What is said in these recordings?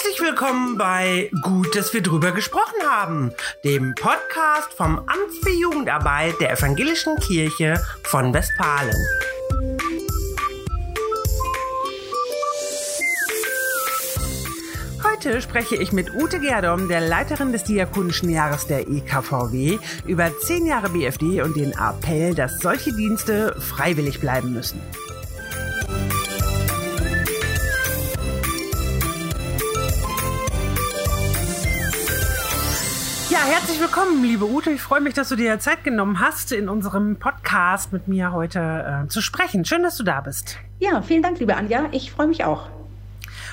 Herzlich willkommen bei Gut, dass wir drüber gesprochen haben, dem Podcast vom Amt für Jugendarbeit der Evangelischen Kirche von Westfalen. Heute spreche ich mit Ute Gerdom, der Leiterin des Diakonischen Jahres der EKVW, über zehn Jahre BFD und den Appell, dass solche Dienste freiwillig bleiben müssen. Herzlich willkommen, liebe Ute. Ich freue mich, dass du dir Zeit genommen hast, in unserem Podcast mit mir heute äh, zu sprechen. Schön, dass du da bist. Ja, vielen Dank, liebe Anja. Ich freue mich auch.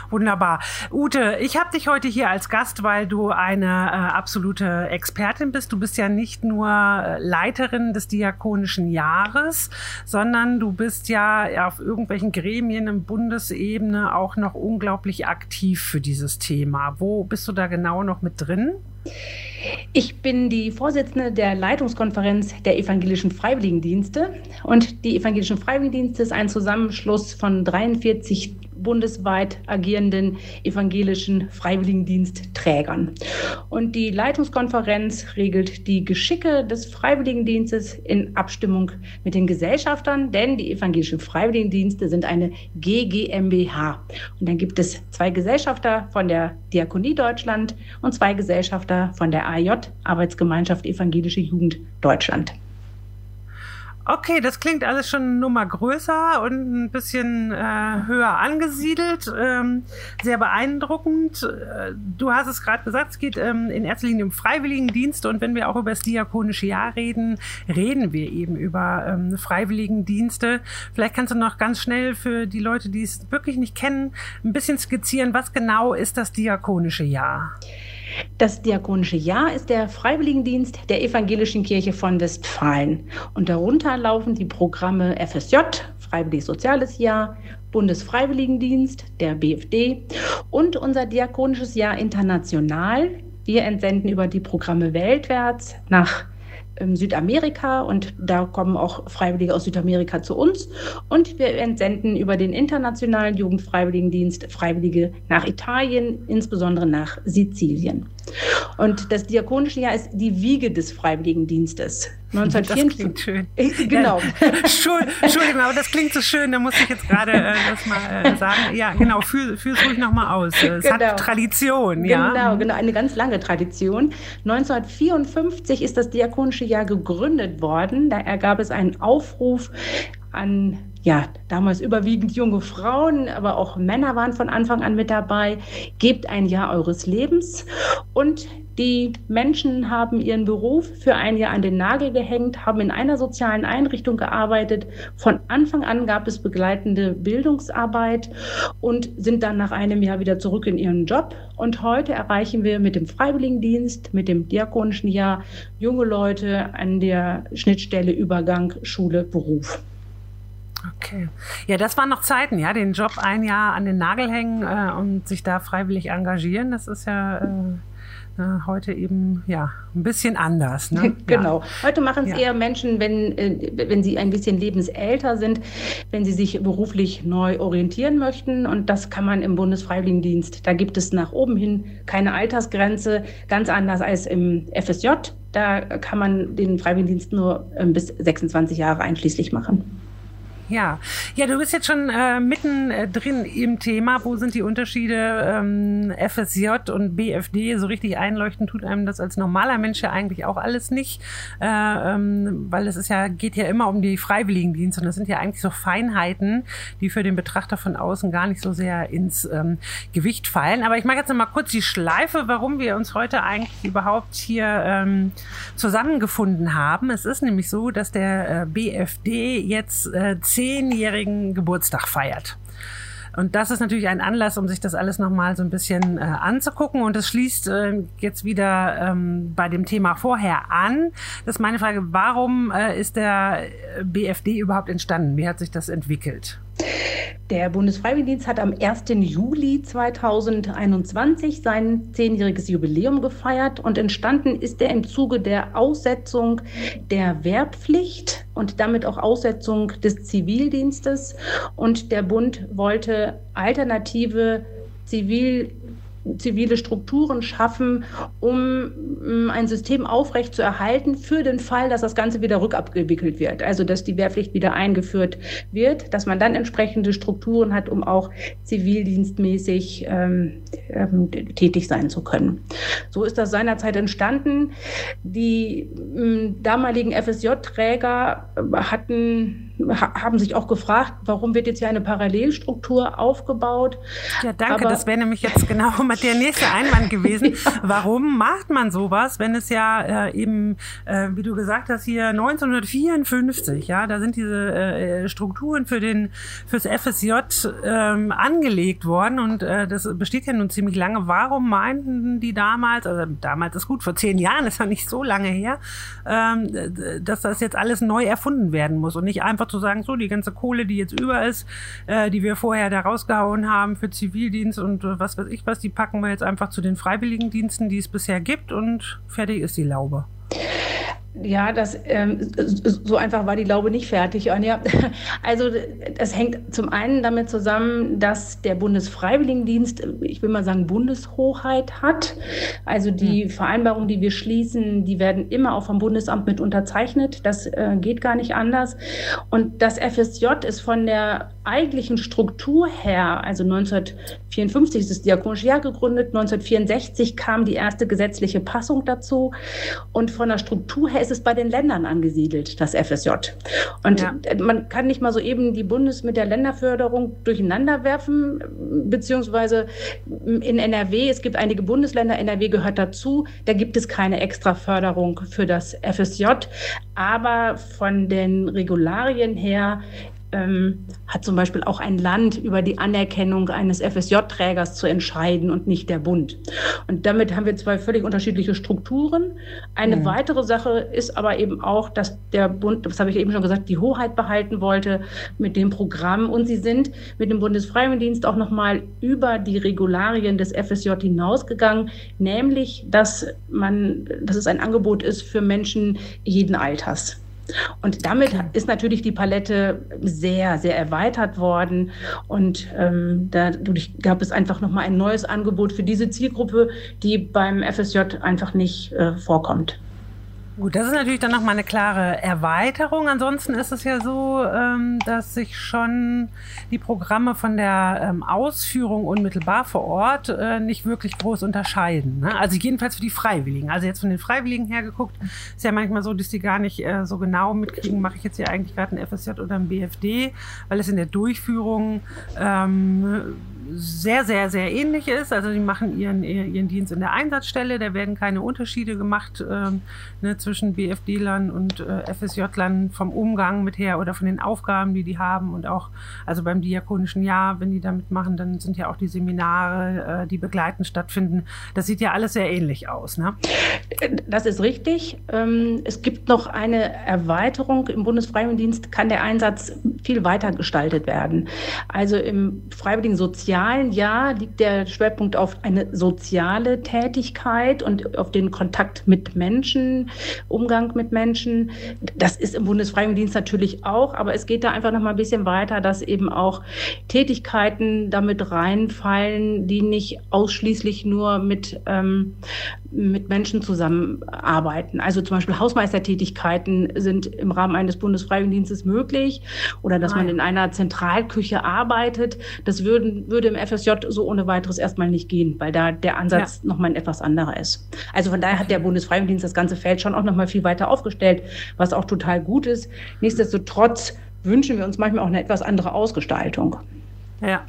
Wunderbar. Ute, ich habe dich heute hier als Gast, weil du eine äh, absolute Expertin bist. Du bist ja nicht nur äh, Leiterin des Diakonischen Jahres, sondern du bist ja auf irgendwelchen Gremien im Bundesebene auch noch unglaublich aktiv für dieses Thema. Wo bist du da genau noch mit drin? Ich bin die Vorsitzende der Leitungskonferenz der evangelischen Freiwilligendienste und die evangelischen Freiwilligendienste ist ein Zusammenschluss von 43 bundesweit agierenden evangelischen Freiwilligendienstträgern. Und die Leitungskonferenz regelt die Geschicke des Freiwilligendienstes in Abstimmung mit den Gesellschaftern, denn die evangelischen Freiwilligendienste sind eine GGMBH. Und dann gibt es zwei Gesellschafter von der Diakonie Deutschland und zwei Gesellschafter von der AJ, Arbeitsgemeinschaft Evangelische Jugend Deutschland. Okay, das klingt alles schon eine Nummer größer und ein bisschen äh, höher angesiedelt. Ähm, sehr beeindruckend. Äh, du hast es gerade gesagt, es geht ähm, in erster Linie um Freiwilligendienste und wenn wir auch über das diakonische Jahr reden, reden wir eben über ähm, Freiwilligendienste. Vielleicht kannst du noch ganz schnell für die Leute, die es wirklich nicht kennen, ein bisschen skizzieren, was genau ist das diakonische Jahr? Das Diakonische Jahr ist der Freiwilligendienst der Evangelischen Kirche von Westfalen. Und darunter laufen die Programme FSJ, Freiwillig Soziales Jahr, Bundesfreiwilligendienst, der BFD und unser Diakonisches Jahr International. Wir entsenden über die Programme Weltwärts nach Südamerika und da kommen auch Freiwillige aus Südamerika zu uns. Und wir entsenden über den Internationalen Jugendfreiwilligendienst Freiwillige nach Italien, insbesondere nach Sizilien. Und das Diakonische Jahr ist die Wiege des Freiwilligendienstes. 1954. Das klingt schön. genau. Entschuldigung, aber das klingt so schön, da muss ich jetzt gerade äh, das mal äh, sagen. Ja, genau, fühl es ruhig nochmal aus. Es genau. hat Tradition, ja. Genau, genau, eine ganz lange Tradition. 1954 ist das Diakonische Jahr gegründet worden. Da ergab es einen Aufruf an ja, damals überwiegend junge Frauen, aber auch Männer waren von Anfang an mit dabei. Gebt ein Jahr eures Lebens. Und die Menschen haben ihren Beruf für ein Jahr an den Nagel gehängt, haben in einer sozialen Einrichtung gearbeitet. Von Anfang an gab es begleitende Bildungsarbeit und sind dann nach einem Jahr wieder zurück in ihren Job. Und heute erreichen wir mit dem Freiwilligendienst, mit dem diakonischen Jahr junge Leute an der Schnittstelle Übergang Schule, Beruf. Okay. Ja, das waren noch Zeiten, ja, den Job ein Jahr an den Nagel hängen äh, und sich da freiwillig engagieren. Das ist ja äh, heute eben ja ein bisschen anders. Ne? genau. Ja. Heute machen es ja. eher Menschen, wenn, äh, wenn sie ein bisschen lebensälter sind, wenn sie sich beruflich neu orientieren möchten. Und das kann man im Bundesfreiwilligendienst. Da gibt es nach oben hin keine Altersgrenze, ganz anders als im FSJ. Da kann man den Freiwilligendienst nur äh, bis 26 Jahre einschließlich machen. Ja, ja, du bist jetzt schon äh, mitten äh, drin im Thema. Wo sind die Unterschiede ähm, FSJ und BFD? So richtig einleuchten tut einem das als normaler Mensch ja eigentlich auch alles nicht, äh, ähm, weil es ist ja geht ja immer um die Freiwilligendienste und das sind ja eigentlich so Feinheiten, die für den Betrachter von außen gar nicht so sehr ins ähm, Gewicht fallen. Aber ich mache jetzt noch mal kurz die Schleife, warum wir uns heute eigentlich überhaupt hier ähm, zusammengefunden haben. Es ist nämlich so, dass der äh, BFD jetzt äh, zehnjährigen Geburtstag feiert. Und das ist natürlich ein Anlass, um sich das alles nochmal so ein bisschen äh, anzugucken. Und das schließt äh, jetzt wieder ähm, bei dem Thema vorher an. Das ist meine Frage, warum äh, ist der BFD überhaupt entstanden? Wie hat sich das entwickelt? Der Bundesfreiwilligendienst hat am 1. Juli 2021 sein zehnjähriges Jubiläum gefeiert und entstanden ist er im Zuge der Aussetzung der Wehrpflicht und damit auch Aussetzung des Zivildienstes. Und der Bund wollte alternative Zivil zivile Strukturen schaffen, um mm, ein System aufrecht zu erhalten für den Fall, dass das Ganze wieder rückabgewickelt wird. Also dass die Wehrpflicht wieder eingeführt wird, dass man dann entsprechende Strukturen hat, um auch zivildienstmäßig ähm, ähm, tätig sein zu können. So ist das seinerzeit entstanden. Die ähm, damaligen FSJ-Träger hatten haben sich auch gefragt, warum wird jetzt hier eine Parallelstruktur aufgebaut. Ja, danke. Aber, das wäre nämlich jetzt genau der nächste Einwand gewesen. ja. Warum macht man sowas, wenn es ja äh, eben, äh, wie du gesagt hast, hier 1954, ja, da sind diese äh, Strukturen für den fürs FSJ ähm, angelegt worden und äh, das besteht ja nun ziemlich lange. Warum meinten die damals, also damals ist gut, vor zehn Jahren ist ja nicht so lange her, ähm, dass das jetzt alles neu erfunden werden muss und nicht einfach einfach zu sagen, so die ganze Kohle, die jetzt über ist, äh, die wir vorher da rausgehauen haben für Zivildienst und äh, was weiß ich was, die packen wir jetzt einfach zu den Freiwilligendiensten, die es bisher gibt und fertig ist die Laube. Ja, das ähm, so einfach war die Laube nicht fertig, Anja. Also das hängt zum einen damit zusammen, dass der Bundesfreiwilligendienst, ich will mal sagen, Bundeshoheit hat. Also die hm. Vereinbarungen, die wir schließen, die werden immer auch vom Bundesamt mit unterzeichnet. Das äh, geht gar nicht anders. Und das FSJ ist von der eigentlichen Struktur her, also 1954 ist das Diakonische Jahr gegründet, 1964 kam die erste gesetzliche Passung dazu und von der Struktur her ist es bei den Ländern angesiedelt, das FSJ. Und ja. man kann nicht mal so eben die Bundes- mit der Länderförderung durcheinander werfen, beziehungsweise in NRW, es gibt einige Bundesländer, NRW gehört dazu, da gibt es keine extra Förderung für das FSJ, aber von den Regularien her ähm, hat zum Beispiel auch ein Land über die Anerkennung eines FSJ-Trägers zu entscheiden und nicht der Bund. Und damit haben wir zwei völlig unterschiedliche Strukturen. Eine mhm. weitere Sache ist aber eben auch, dass der Bund, das habe ich eben schon gesagt, die Hoheit behalten wollte mit dem Programm. Und sie sind mit dem Bundesfreiwilligendienst auch nochmal über die Regularien des FSJ hinausgegangen, nämlich, dass man, dass es ein Angebot ist für Menschen jeden Alters. Und damit okay. ist natürlich die Palette sehr, sehr erweitert worden. Und ähm, dadurch gab es einfach nochmal ein neues Angebot für diese Zielgruppe, die beim FSJ einfach nicht äh, vorkommt. Gut, das ist natürlich dann nochmal eine klare Erweiterung. Ansonsten ist es ja so, ähm, dass sich schon die Programme von der ähm, Ausführung unmittelbar vor Ort äh, nicht wirklich groß unterscheiden. Ne? Also jedenfalls für die Freiwilligen. Also jetzt von den Freiwilligen her geguckt, ist ja manchmal so, dass die gar nicht äh, so genau mitkriegen, mache ich jetzt hier eigentlich gerade ein FSJ oder ein BFD, weil es in der Durchführung ähm, sehr, sehr, sehr ähnlich ist. Also die machen ihren, ihren Dienst in der Einsatzstelle, da werden keine Unterschiede gemacht ähm, ne, zwischen BFD-Lern und äh, FSJ-Lern vom Umgang mit her oder von den Aufgaben, die die haben und auch, also beim diakonischen Jahr, wenn die damit machen, dann sind ja auch die Seminare, äh, die begleitend stattfinden. Das sieht ja alles sehr ähnlich aus. Ne? Das ist richtig. Ähm, es gibt noch eine Erweiterung. Im Bundesfreiwilligendienst kann der Einsatz viel weiter gestaltet werden. Also im Freiwilligen Sozial sozialen Jahr liegt der Schwerpunkt auf eine soziale Tätigkeit und auf den Kontakt mit Menschen, Umgang mit Menschen. Das ist im Bundesfreiwilligendienst natürlich auch, aber es geht da einfach noch mal ein bisschen weiter, dass eben auch Tätigkeiten damit reinfallen, die nicht ausschließlich nur mit, ähm, mit Menschen zusammenarbeiten. Also zum Beispiel Hausmeistertätigkeiten sind im Rahmen eines Bundesfreiwilligendienstes möglich oder dass Nein. man in einer Zentralküche arbeitet. Das würden, würde würde im FSJ so ohne weiteres erstmal nicht gehen, weil da der Ansatz ja. nochmal ein etwas anderer ist. Also von daher hat der Bundesfreiwilligendienst das ganze Feld schon auch nochmal viel weiter aufgestellt, was auch total gut ist. Nichtsdestotrotz wünschen wir uns manchmal auch eine etwas andere Ausgestaltung. Ja.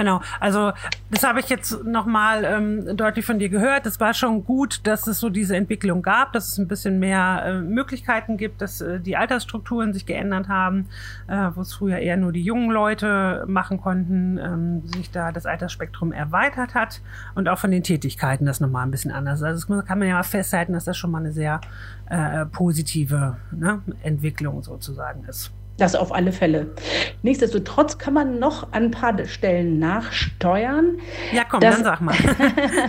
Genau, also das habe ich jetzt nochmal ähm, deutlich von dir gehört. Es war schon gut, dass es so diese Entwicklung gab, dass es ein bisschen mehr äh, Möglichkeiten gibt, dass äh, die Altersstrukturen sich geändert haben, äh, wo es früher eher nur die jungen Leute machen konnten, ähm, sich da das Altersspektrum erweitert hat und auch von den Tätigkeiten das nochmal ein bisschen anders. Also das kann man ja mal festhalten, dass das schon mal eine sehr äh, positive ne, Entwicklung sozusagen ist. Das auf alle Fälle. Nichtsdestotrotz kann man noch an ein paar Stellen nachsteuern. Ja, komm, das, dann sag mal.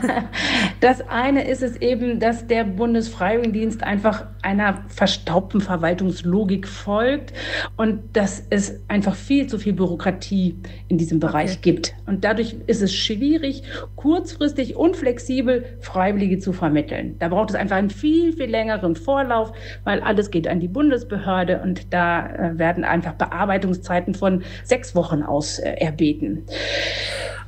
das eine ist es eben, dass der Bundesfreiwilligendienst einfach einer verstaubten Verwaltungslogik folgt und dass es einfach viel zu viel Bürokratie in diesem Bereich okay. gibt. Und dadurch ist es schwierig, kurzfristig und flexibel Freiwillige zu vermitteln. Da braucht es einfach einen viel, viel längeren Vorlauf, weil alles geht an die Bundesbehörde und da äh, werden werden einfach Bearbeitungszeiten von sechs Wochen aus äh, erbeten.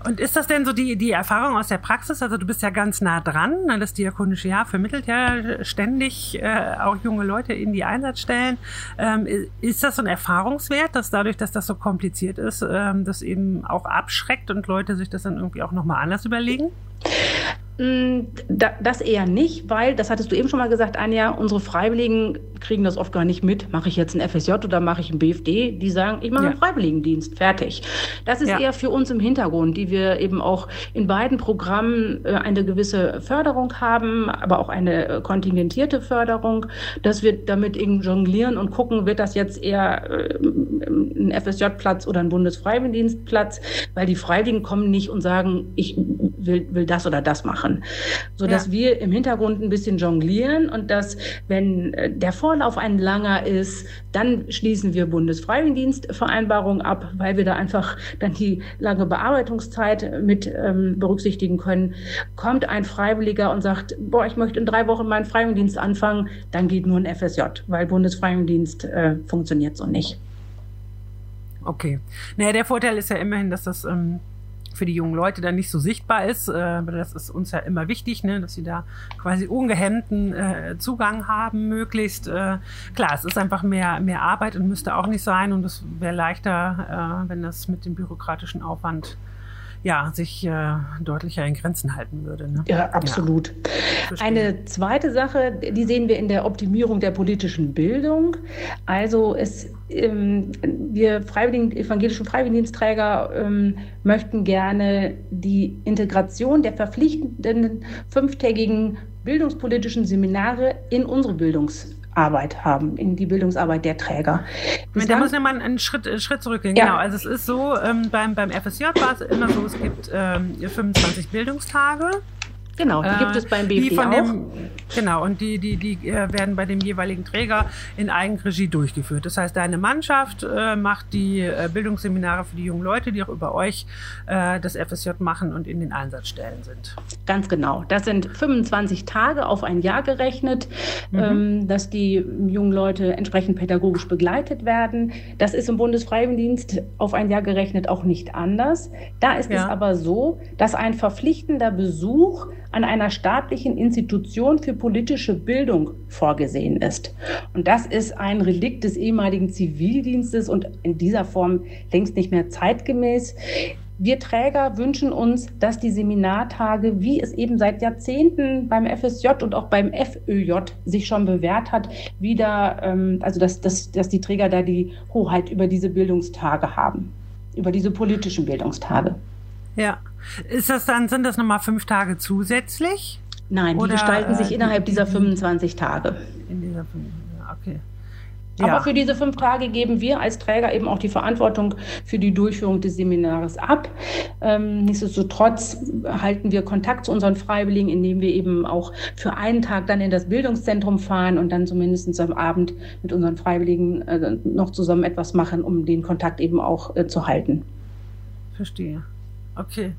Und ist das denn so die, die Erfahrung aus der Praxis? Also du bist ja ganz nah dran. Das Diakonische Jahr vermittelt ja ständig äh, auch junge Leute in die Einsatzstellen. Ähm, ist das so ein Erfahrungswert, dass dadurch, dass das so kompliziert ist, ähm, das eben auch abschreckt und Leute sich das dann irgendwie auch nochmal anders überlegen? Mm, das eher nicht, weil, das hattest du eben schon mal gesagt, Anja, unsere Freiwilligen kriegen das oft gar nicht mit. Mache ich jetzt ein FSJ oder mache ich ein BFD? Die sagen, ich mache ja. einen Freiwilligendienst, fertig. Das ist ja. eher für uns im Hintergrund, die wir eben auch in beiden Programmen äh, eine gewisse Förderung haben, aber auch eine äh, kontingentierte Förderung, dass wir damit eben jonglieren und gucken, wird das jetzt eher äh, ein FSJ-Platz oder ein Bundesfreiwilligendienstplatz, weil die Freiwilligen kommen nicht und sagen, ich will, will das oder das machen so dass ja. wir im Hintergrund ein bisschen jonglieren und dass, wenn äh, der Vorlauf ein langer ist, dann schließen wir Bundesfreiwilligendienstvereinbarungen ab, weil wir da einfach dann die lange Bearbeitungszeit mit ähm, berücksichtigen können. Kommt ein Freiwilliger und sagt, boah, ich möchte in drei Wochen meinen Freiwilligendienst anfangen, dann geht nur ein FSJ, weil Bundesfreiwilligendienst äh, funktioniert so nicht. Okay. Naja, der Vorteil ist ja immerhin, dass das ähm, für die jungen Leute dann nicht so sichtbar ist. Äh, das ist uns ja immer wichtig, ne, dass sie da quasi ungehemmten äh, Zugang haben, möglichst. Äh, klar, es ist einfach mehr, mehr Arbeit und müsste auch nicht sein und es wäre leichter, äh, wenn das mit dem bürokratischen Aufwand ja, sich äh, deutlicher in Grenzen halten würde. Ne? Ja, absolut. Ja, Eine zweite Sache, die sehen wir in der Optimierung der politischen Bildung. Also es, wir Freiwilligen, evangelischen Freiwilligendienstträger ähm, möchten gerne die Integration der verpflichtenden fünftägigen bildungspolitischen Seminare in unsere Bildungs Arbeit haben, in die Bildungsarbeit der Träger. Bislang, da muss ich mal einen Schritt, äh, Schritt zurückgehen. Ja. Genau, also es ist so, ähm, beim, beim FSJ war es immer so, es gibt ähm, 25 Bildungstage Genau, die gibt es beim BFD auch. Dem, genau, und die, die, die äh, werden bei dem jeweiligen Träger in Eigenregie durchgeführt. Das heißt, deine Mannschaft äh, macht die äh, Bildungsseminare für die jungen Leute, die auch über euch äh, das FSJ machen und in den Einsatzstellen sind. Ganz genau. Das sind 25 Tage auf ein Jahr gerechnet, mhm. ähm, dass die jungen Leute entsprechend pädagogisch begleitet werden. Das ist im Bundesfreiwilligendienst auf ein Jahr gerechnet auch nicht anders. Da ist ja. es aber so, dass ein verpflichtender Besuch an einer staatlichen Institution für politische Bildung vorgesehen ist. Und das ist ein Relikt des ehemaligen Zivildienstes und in dieser Form längst nicht mehr zeitgemäß. Wir Träger wünschen uns, dass die Seminartage, wie es eben seit Jahrzehnten beim FSJ und auch beim FÖJ sich schon bewährt hat, wieder, ähm, also dass, dass, dass die Träger da die Hoheit über diese Bildungstage haben, über diese politischen Bildungstage. Ja. Ist das dann, sind das nochmal fünf Tage zusätzlich? Nein, die Oder, gestalten sich äh, innerhalb dieser 25 Tage. In dieser, okay. Ja. Aber für diese fünf Tage geben wir als Träger eben auch die Verantwortung für die Durchführung des Seminars ab. Ähm, nichtsdestotrotz halten wir Kontakt zu unseren Freiwilligen, indem wir eben auch für einen Tag dann in das Bildungszentrum fahren und dann zumindest am Abend mit unseren Freiwilligen äh, noch zusammen etwas machen, um den Kontakt eben auch äh, zu halten. Verstehe. Okay.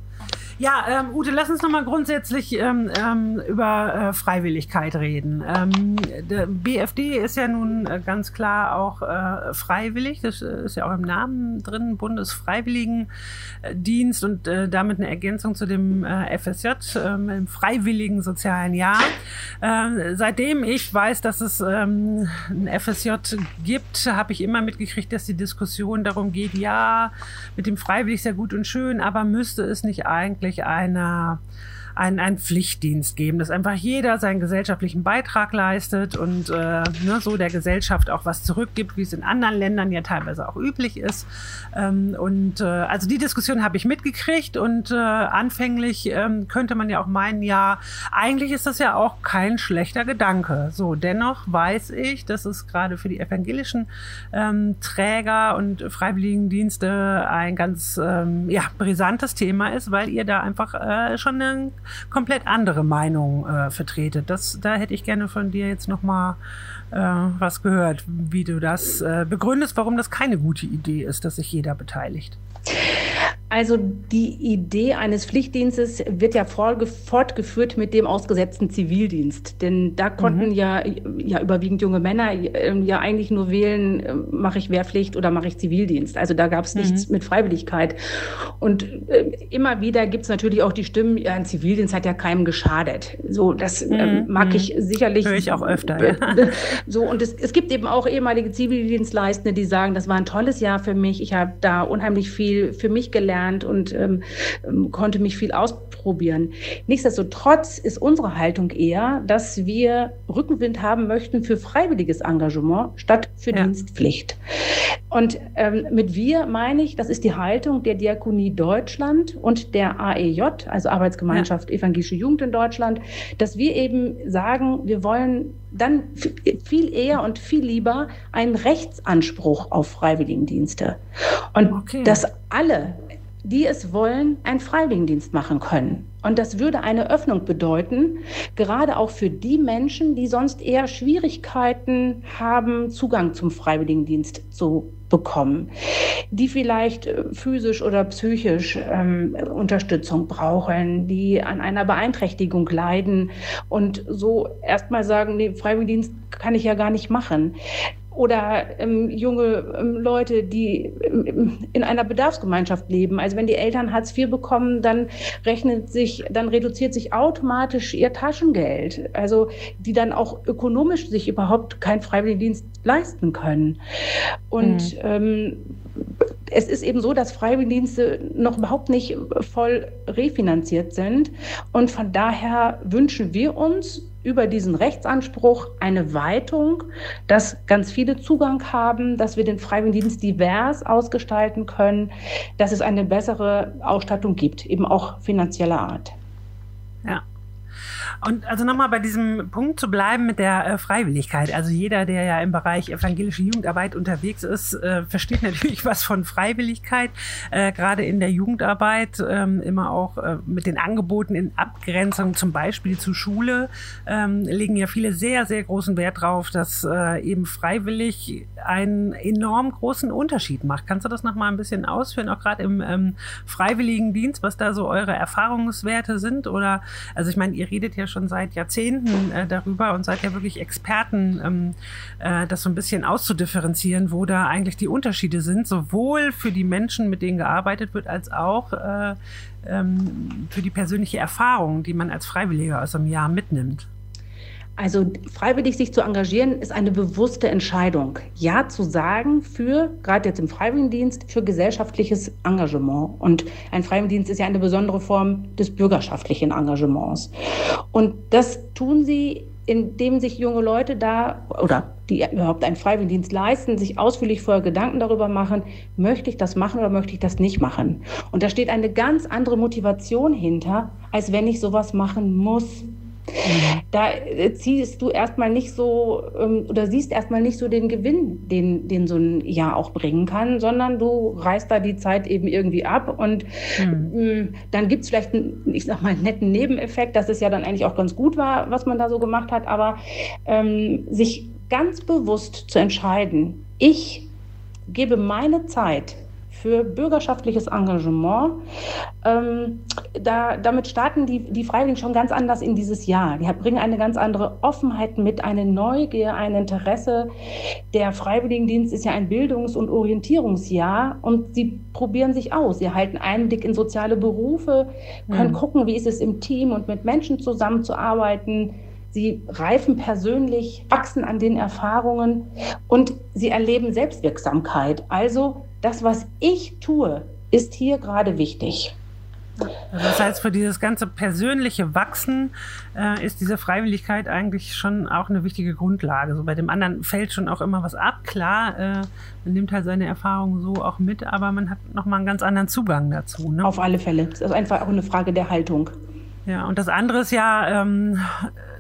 Ja, ähm, Ute, lass uns nochmal grundsätzlich ähm, ähm, über äh, Freiwilligkeit reden. Ähm, der BFD ist ja nun äh, ganz klar auch äh, freiwillig, das äh, ist ja auch im Namen drin, Bundesfreiwilligendienst und äh, damit eine Ergänzung zu dem äh, FSJ, ähm, im Freiwilligen Sozialen Jahr. Äh, seitdem ich weiß, dass es ähm, ein FSJ gibt, habe ich immer mitgekriegt, dass die Diskussion darum geht, ja, mit dem Freiwillig ja gut und schön, aber müsste es nicht eigentlich wirklich einer einen, einen Pflichtdienst geben, dass einfach jeder seinen gesellschaftlichen Beitrag leistet und äh, ne, so der Gesellschaft auch was zurückgibt, wie es in anderen Ländern ja teilweise auch üblich ist. Ähm, und äh, also die Diskussion habe ich mitgekriegt und äh, anfänglich ähm, könnte man ja auch meinen, ja, eigentlich ist das ja auch kein schlechter Gedanke. So, dennoch weiß ich, dass es gerade für die evangelischen ähm, Träger und Freiwilligendienste ein ganz ähm, ja, brisantes Thema ist, weil ihr da einfach äh, schon eine komplett andere Meinung äh, vertretet. Das, da hätte ich gerne von dir jetzt nochmal äh, was gehört, wie du das äh, begründest, warum das keine gute Idee ist, dass sich jeder beteiligt. Also die Idee eines Pflichtdienstes wird ja fortgeführt mit dem ausgesetzten Zivildienst. Denn da konnten mhm. ja, ja überwiegend junge Männer äh, ja eigentlich nur wählen, äh, mache ich Wehrpflicht oder mache ich Zivildienst. Also da gab es mhm. nichts mit Freiwilligkeit. Und äh, immer wieder gibt es natürlich auch die Stimmen, ja, ein Zivildienst hat ja keinem geschadet. So, das mhm. mag mhm. ich sicherlich. Höre ich auch öfter, ja. So, und es, es gibt eben auch ehemalige Zivildienstleistende, die sagen, das war ein tolles Jahr für mich. Ich habe da unheimlich viel für mich gelernt und ähm, ähm, konnte mich viel ausprobieren. Nichtsdestotrotz ist unsere Haltung eher, dass wir Rückenwind haben möchten für freiwilliges Engagement statt für ja. Dienstpflicht. Und ähm, mit wir meine ich, das ist die Haltung der Diakonie Deutschland und der AEJ, also Arbeitsgemeinschaft ja. Evangelische Jugend in Deutschland, dass wir eben sagen, wir wollen dann viel eher und viel lieber einen Rechtsanspruch auf Freiwilligendienste. Und okay. dass alle die es wollen, einen Freiwilligendienst machen können. Und das würde eine Öffnung bedeuten, gerade auch für die Menschen, die sonst eher Schwierigkeiten haben, Zugang zum Freiwilligendienst zu bekommen, die vielleicht äh, physisch oder psychisch ähm, Unterstützung brauchen, die an einer Beeinträchtigung leiden und so erstmal sagen, nee, Freiwilligendienst kann ich ja gar nicht machen oder ähm, junge ähm, Leute, die ähm, in einer Bedarfsgemeinschaft leben. Also wenn die Eltern Hartz IV bekommen, dann rechnet sich, dann reduziert sich automatisch ihr Taschengeld. Also die dann auch ökonomisch sich überhaupt keinen Freiwilligendienst leisten können. Und mhm. ähm, es ist eben so, dass Freiwilligendienste noch überhaupt nicht voll refinanziert sind. Und von daher wünschen wir uns über diesen Rechtsanspruch eine Weitung, dass ganz viele Zugang haben, dass wir den Freiwilligendienst divers ausgestalten können, dass es eine bessere Ausstattung gibt, eben auch finanzieller Art. Ja. Und also nochmal bei diesem Punkt zu bleiben mit der äh, Freiwilligkeit. Also jeder, der ja im Bereich evangelische Jugendarbeit unterwegs ist, äh, versteht natürlich was von Freiwilligkeit. Äh, Gerade in der Jugendarbeit ähm, immer auch äh, mit den Angeboten in Abgrenzung zum Beispiel zu Schule ähm, legen ja viele sehr, sehr großen Wert drauf, dass äh, eben freiwillig einen enorm großen Unterschied macht. Kannst du das nochmal ein bisschen ausführen, auch gerade im ähm, freiwilligen Dienst, was da so eure Erfahrungswerte sind? Oder also ich meine, ihr redet ja schon seit Jahrzehnten äh, darüber und seid ja wirklich Experten, ähm, äh, das so ein bisschen auszudifferenzieren, wo da eigentlich die Unterschiede sind, sowohl für die Menschen, mit denen gearbeitet wird, als auch äh, ähm, für die persönliche Erfahrung, die man als Freiwilliger aus einem Jahr mitnimmt. Also freiwillig sich zu engagieren ist eine bewusste Entscheidung. Ja zu sagen für, gerade jetzt im Freiwilligendienst, für gesellschaftliches Engagement. Und ein Freiwilligendienst ist ja eine besondere Form des bürgerschaftlichen Engagements. Und das tun sie, indem sich junge Leute da oder die überhaupt einen Freiwilligendienst leisten, sich ausführlich vorher Gedanken darüber machen, möchte ich das machen oder möchte ich das nicht machen. Und da steht eine ganz andere Motivation hinter, als wenn ich sowas machen muss. Da äh, ziehst du erstmal nicht so ähm, oder siehst erstmal nicht so den Gewinn, den, den so ein Jahr auch bringen kann, sondern du reißt da die Zeit eben irgendwie ab und mhm. dann gibt es vielleicht einen, ich sag mal, einen netten Nebeneffekt, dass es ja dann eigentlich auch ganz gut war, was man da so gemacht hat, aber ähm, sich ganz bewusst zu entscheiden, ich gebe meine Zeit für bürgerschaftliches Engagement. Ähm, da, damit starten die, die Freiwilligen schon ganz anders in dieses Jahr. Die bringen eine ganz andere Offenheit mit, eine Neugier, ein Interesse. Der Freiwilligendienst ist ja ein Bildungs- und Orientierungsjahr und sie probieren sich aus. Sie erhalten Einblick in soziale Berufe, können mhm. gucken, wie ist es im Team und mit Menschen zusammenzuarbeiten. Sie reifen persönlich, wachsen an den Erfahrungen und sie erleben Selbstwirksamkeit. Also das, was ich tue, ist hier gerade wichtig. Das heißt, für dieses ganze persönliche Wachsen äh, ist diese Freiwilligkeit eigentlich schon auch eine wichtige Grundlage. So bei dem anderen fällt schon auch immer was ab. Klar, äh, man nimmt halt seine Erfahrungen so auch mit, aber man hat nochmal einen ganz anderen Zugang dazu. Ne? Auf alle Fälle. Es ist einfach auch eine Frage der Haltung. Ja, und das andere ist ja, ähm,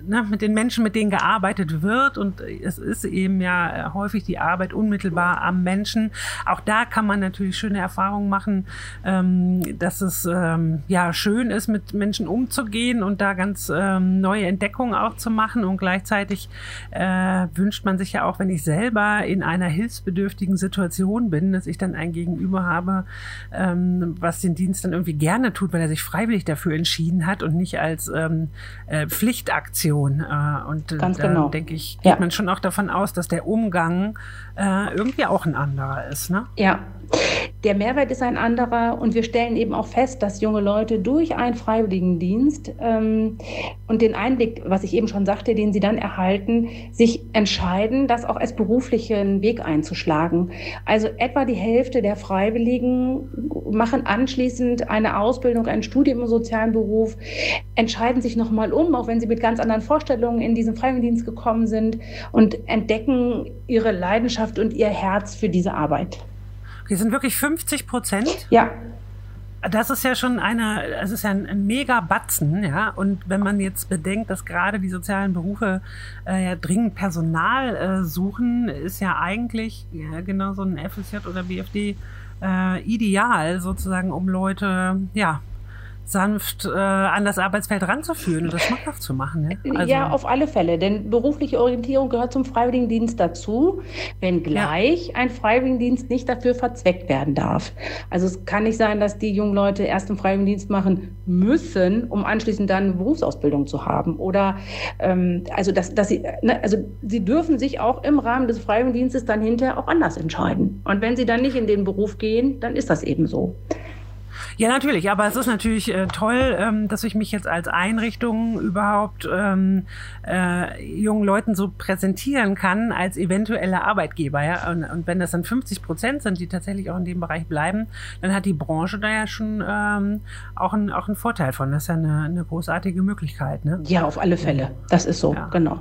ne, mit den Menschen, mit denen gearbeitet wird. Und es ist eben ja häufig die Arbeit unmittelbar am Menschen. Auch da kann man natürlich schöne Erfahrungen machen, ähm, dass es ähm, ja schön ist, mit Menschen umzugehen und da ganz ähm, neue Entdeckungen auch zu machen. Und gleichzeitig äh, wünscht man sich ja auch, wenn ich selber in einer hilfsbedürftigen Situation bin, dass ich dann ein Gegenüber habe, ähm, was den Dienst dann irgendwie gerne tut, weil er sich freiwillig dafür entschieden hat und nicht als ähm, äh, Pflichtaktion Situation. Äh, und Ganz da genau. denke ich, geht ja. man schon auch davon aus, dass der Umgang äh, irgendwie auch ein anderer ist. Ne? Ja, der Mehrwert ist ein anderer und wir stellen eben auch fest, dass junge Leute durch einen Freiwilligendienst ähm, und den Einblick, was ich eben schon sagte, den sie dann erhalten, sich entscheiden, das auch als beruflichen Weg einzuschlagen. Also etwa die Hälfte der Freiwilligen machen anschließend eine Ausbildung, ein Studium im sozialen Beruf, entscheiden sich nochmal um, auch wenn sie mit ganz anderen Vorstellungen in diesen Freiwilligendienst gekommen sind und entdecken ihre Leidenschaft und ihr Herz für diese Arbeit. Okay, sind wirklich 50 Prozent? Ja. Das ist ja schon eine, es ist ja ein mega Batzen, ja. Und wenn man jetzt bedenkt, dass gerade die sozialen Berufe äh, ja dringend Personal äh, suchen, ist ja eigentlich ja, genau so ein FSJ oder BFD äh, ideal sozusagen, um Leute ja sanft äh, an das Arbeitsfeld ranzuführen und das schmackhaft zu machen. Ne? Also ja, auf alle Fälle, denn berufliche Orientierung gehört zum Freiwilligendienst dazu, wenngleich ja. ein Freiwilligendienst nicht dafür verzweckt werden darf. Also es kann nicht sein, dass die jungen Leute erst einen Freiwilligendienst machen müssen, um anschließend dann eine Berufsausbildung zu haben. Oder ähm, also dass, dass sie, ne, also sie dürfen sich auch im Rahmen des Freiwilligendienstes dann hinterher auch anders entscheiden. Und wenn sie dann nicht in den Beruf gehen, dann ist das eben so. Ja, natürlich, aber es ist natürlich äh, toll, ähm, dass ich mich jetzt als Einrichtung überhaupt ähm, äh, jungen Leuten so präsentieren kann als eventuelle Arbeitgeber. Ja? Und, und, wenn das dann 50 Prozent sind, die tatsächlich auch in dem Bereich bleiben, dann hat die Branche da ja schon ähm, auch, ein, auch einen Vorteil von. Das ist ja eine, eine großartige Möglichkeit. Ne? Ja, auf alle Fälle. Das ist so, ja. genau.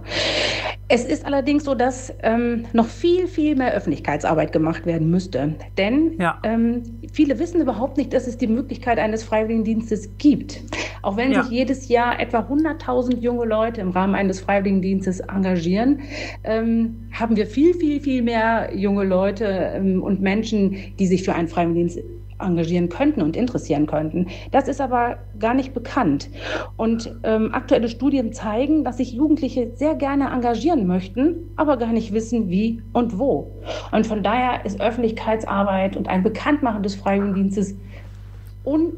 Es ist allerdings so, dass ähm, noch viel, viel mehr Öffentlichkeitsarbeit gemacht werden müsste. Denn ja. ähm, viele wissen überhaupt nicht, dass es die Möglichkeit eines Freiwilligendienstes gibt. Auch wenn ja. sich jedes Jahr etwa 100.000 junge Leute im Rahmen eines Freiwilligendienstes engagieren, ähm, haben wir viel, viel, viel mehr junge Leute ähm, und Menschen, die sich für einen Freiwilligendienst engagieren könnten und interessieren könnten. Das ist aber gar nicht bekannt. Und ähm, aktuelle Studien zeigen, dass sich Jugendliche sehr gerne engagieren möchten, aber gar nicht wissen, wie und wo. Und von daher ist Öffentlichkeitsarbeit und ein Bekanntmachen des Freiwilligendienstes un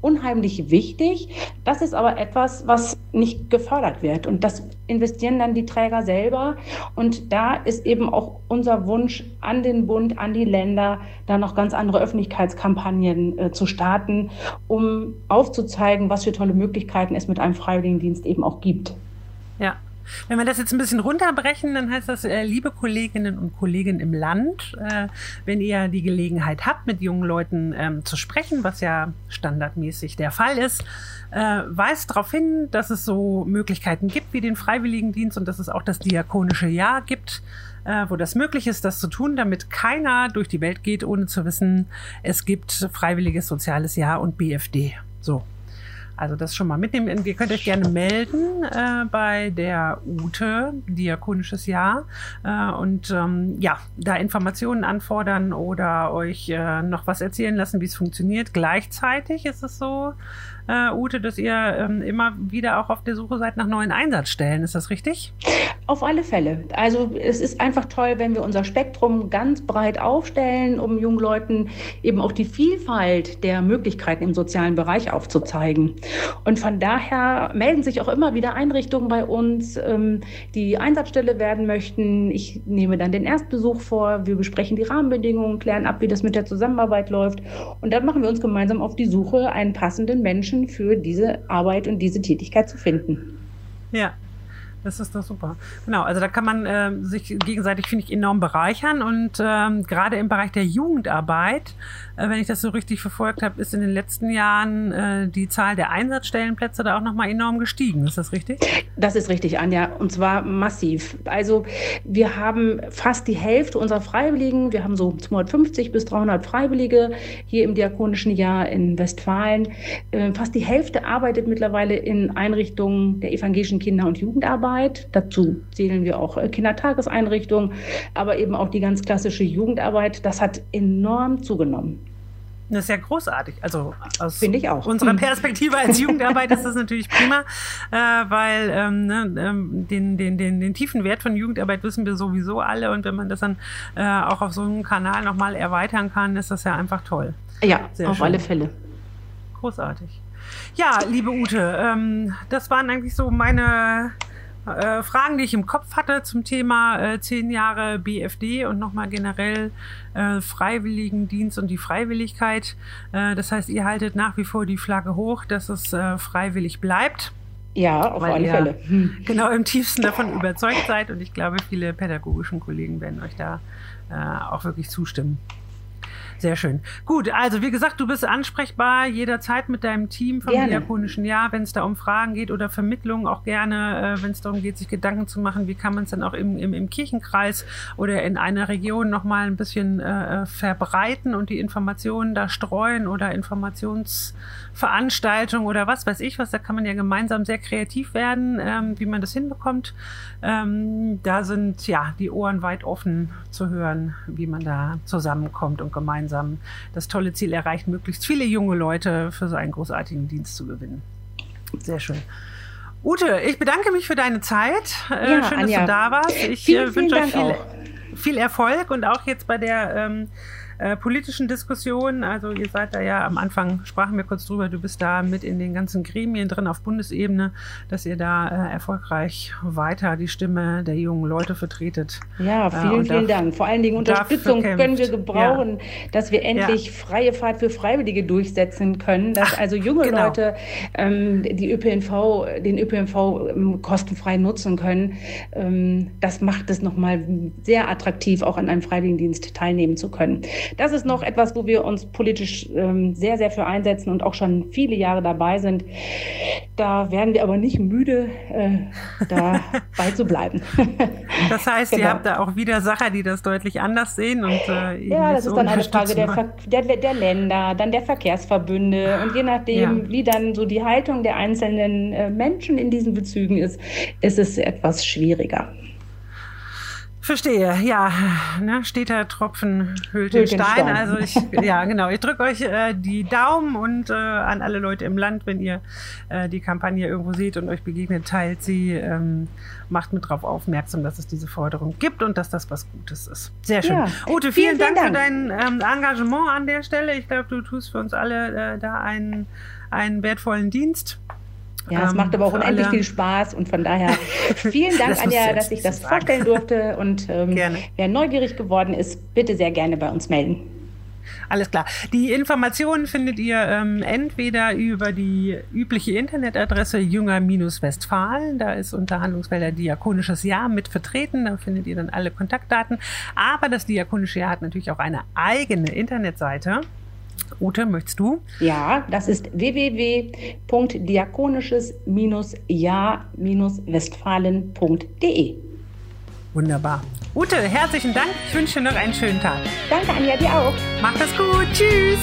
unheimlich wichtig. Das ist aber etwas, was nicht gefördert wird. Und das investieren dann die Träger selber. Und da ist eben auch unser Wunsch an den Bund, an die Länder, da noch ganz andere Öffentlichkeitskampagnen äh, zu starten, um aufzuzeigen, was für tolle Möglichkeiten es mit einem Freiwilligendienst eben auch gibt. Ja, wenn wir das jetzt ein bisschen runterbrechen, dann heißt das, äh, liebe Kolleginnen und Kollegen im Land, äh, wenn ihr die Gelegenheit habt, mit jungen Leuten ähm, zu sprechen, was ja standardmäßig der Fall ist, äh, weist darauf hin, dass es so Möglichkeiten gibt wie den Freiwilligendienst und dass es auch das diakonische Jahr gibt, äh, wo das möglich ist, das zu tun, damit keiner durch die Welt geht, ohne zu wissen, es gibt freiwilliges soziales Jahr und BFD. So, also das schon mal mitnehmen. Ihr könnt euch gerne melden äh, bei der Ute, Diakonisches Jahr, äh, und ähm, ja, da Informationen anfordern oder euch äh, noch was erzählen lassen, wie es funktioniert. Gleichzeitig ist es so, äh, Ute, dass ihr ähm, immer wieder auch auf der Suche seid nach neuen Einsatzstellen. Ist das richtig? Auf alle Fälle. Also es ist einfach toll, wenn wir unser Spektrum ganz breit aufstellen, um jungen Leuten eben auch die Vielfalt der Möglichkeiten im sozialen Bereich aufzuzeigen. Und von daher melden sich auch immer wieder Einrichtungen bei uns, ähm, die Einsatzstelle werden möchten. Ich nehme dann den Erstbesuch vor, wir besprechen die Rahmenbedingungen, klären ab, wie das mit der Zusammenarbeit läuft. Und dann machen wir uns gemeinsam auf die Suche, einen passenden Menschen für diese Arbeit und diese Tätigkeit zu finden. Ja, Das ist doch super. Genau, also da kann man äh, sich gegenseitig, finde ich, enorm bereichern. Und ähm, gerade im Bereich der Jugendarbeit, äh, wenn ich das so richtig verfolgt habe, ist in den letzten Jahren äh, die Zahl der Einsatzstellenplätze da auch nochmal enorm gestiegen. Ist das richtig? Das ist richtig, Anja. Und zwar massiv. Also wir haben fast die Hälfte unserer Freiwilligen. Wir haben so 250 bis 300 Freiwillige hier im Diakonischen Jahr in Westfalen. Äh, fast die Hälfte arbeitet mittlerweile in Einrichtungen der evangelischen Kinder- und Jugendarbeit. Jugendarbeit. Dazu zählen wir auch äh, Kindertageseinrichtungen, aber eben auch die ganz klassische Jugendarbeit. Das hat enorm zugenommen. Das ist ja großartig. Also aus Finde ich auch. unserer Perspektive als Jugendarbeit ist das natürlich prima, äh, weil ähm, ne, ähm, den, den, den, den tiefen Wert von Jugendarbeit wissen wir sowieso alle und wenn man das dann äh, auch auf so einem Kanal nochmal erweitern kann, ist das ja einfach toll. Ja, Sehr auf schön. alle Fälle. Großartig. Ja, liebe Ute, ähm, das waren eigentlich so meine äh, Fragen, die ich im Kopf hatte zum Thema äh, zehn Jahre BFD und nochmal generell äh, Freiwilligendienst und die Freiwilligkeit. Äh, das heißt, ihr haltet nach wie vor die Flagge hoch, dass es äh, freiwillig bleibt. Ja, auf alle Fälle. Hm. Genau im tiefsten davon überzeugt seid und ich glaube, viele pädagogischen Kollegen werden euch da äh, auch wirklich zustimmen. Sehr schön. Gut, also wie gesagt, du bist ansprechbar jederzeit mit deinem Team vom. Diakonischen Jahr, wenn es da um Fragen geht oder Vermittlungen, auch gerne, äh, wenn es darum geht, sich Gedanken zu machen, wie kann man es dann auch im, im, im Kirchenkreis oder in einer Region nochmal ein bisschen äh, äh, verbreiten und die Informationen da streuen oder Informationsveranstaltungen oder was weiß ich was. Da kann man ja gemeinsam sehr kreativ werden, ähm, wie man das hinbekommt. Ähm, da sind ja die Ohren weit offen zu hören, wie man da zusammenkommt und gemeinsam gemeinsam das tolle Ziel erreicht, möglichst viele junge Leute für so einen großartigen Dienst zu gewinnen. Sehr schön. Ute, ich bedanke mich für deine Zeit. Äh, ja, schön, Anja. dass du da warst. Ich vielen, äh, wünsche euch viel, viel, Erfolg und auch jetzt bei der ähm, äh, politischen Diskussionen. Also ihr seid da ja am Anfang, sprachen wir kurz drüber, du bist da mit in den ganzen Gremien drin auf Bundesebene, dass ihr da äh, erfolgreich weiter die Stimme der jungen Leute vertretet. Ja, vielen, äh, vielen Dank. Vor allen Dingen Unterstützung können wir gebrauchen, ja. dass wir endlich ja. freie Fahrt für Freiwillige durchsetzen können, dass Ach, also junge genau. Leute ähm, die ÖPNV, den ÖPNV ähm, kostenfrei nutzen können. Ähm, das macht es nochmal sehr attraktiv, auch an einem Freiwilligendienst teilnehmen zu können. Das ist noch etwas, wo wir uns politisch ähm, sehr, sehr für einsetzen und auch schon viele Jahre dabei sind. Da werden wir aber nicht müde, äh, dabei zu bleiben. Das heißt, genau. ihr habt da auch wieder Sacher, die das deutlich anders sehen. Und, äh, ja, das ist dann eine Frage der, der, der, Länder, dann der Verkehrsverbünde. Und je nachdem, ja. wie dann so die Haltung der einzelnen äh, Menschen in diesen Bezügen ist, ist es etwas schwieriger. Verstehe, ja. Ne, steter Tropfen hüllt den Stein. Stein. Also ich, ja, genau. Ich drücke euch äh, die Daumen und äh, an alle Leute im Land, wenn ihr äh, die Kampagne irgendwo seht und euch begegnet, teilt sie, ähm, macht mit darauf aufmerksam, dass es diese Forderung gibt und dass das was Gutes ist. Sehr schön. Ja. Ute, vielen, vielen, Dank, Dank, für dein ähm, Engagement an der Stelle. Ich glaube, du tust für uns alle äh, da einen, einen wertvollen Dienst. Ja, es ähm, macht aber auch unendlich alle. viel Spaß und von daher vielen Dank, das Anja, dass ich das vorstellen durfte. Und ähm, wer neugierig geworden ist, bitte sehr gerne bei uns melden. Alles klar. Die Informationen findet ihr ähm, entweder über die übliche Internetadresse Jünger-Westfalen. Da ist unter Handlungsfelder Diakonisches Jahr mit vertreten. Da findet ihr dann alle Kontaktdaten. Aber das Diakonische Jahr hat natürlich auch eine eigene Internetseite. Ute, möchtest du? Ja, das ist www.diakonisches-jahr-westfalen.de. Wunderbar. Ute, herzlichen Dank. Ich wünsche dir noch einen schönen Tag. Danke, Anja, dir auch. Mach das gut. Tschüss.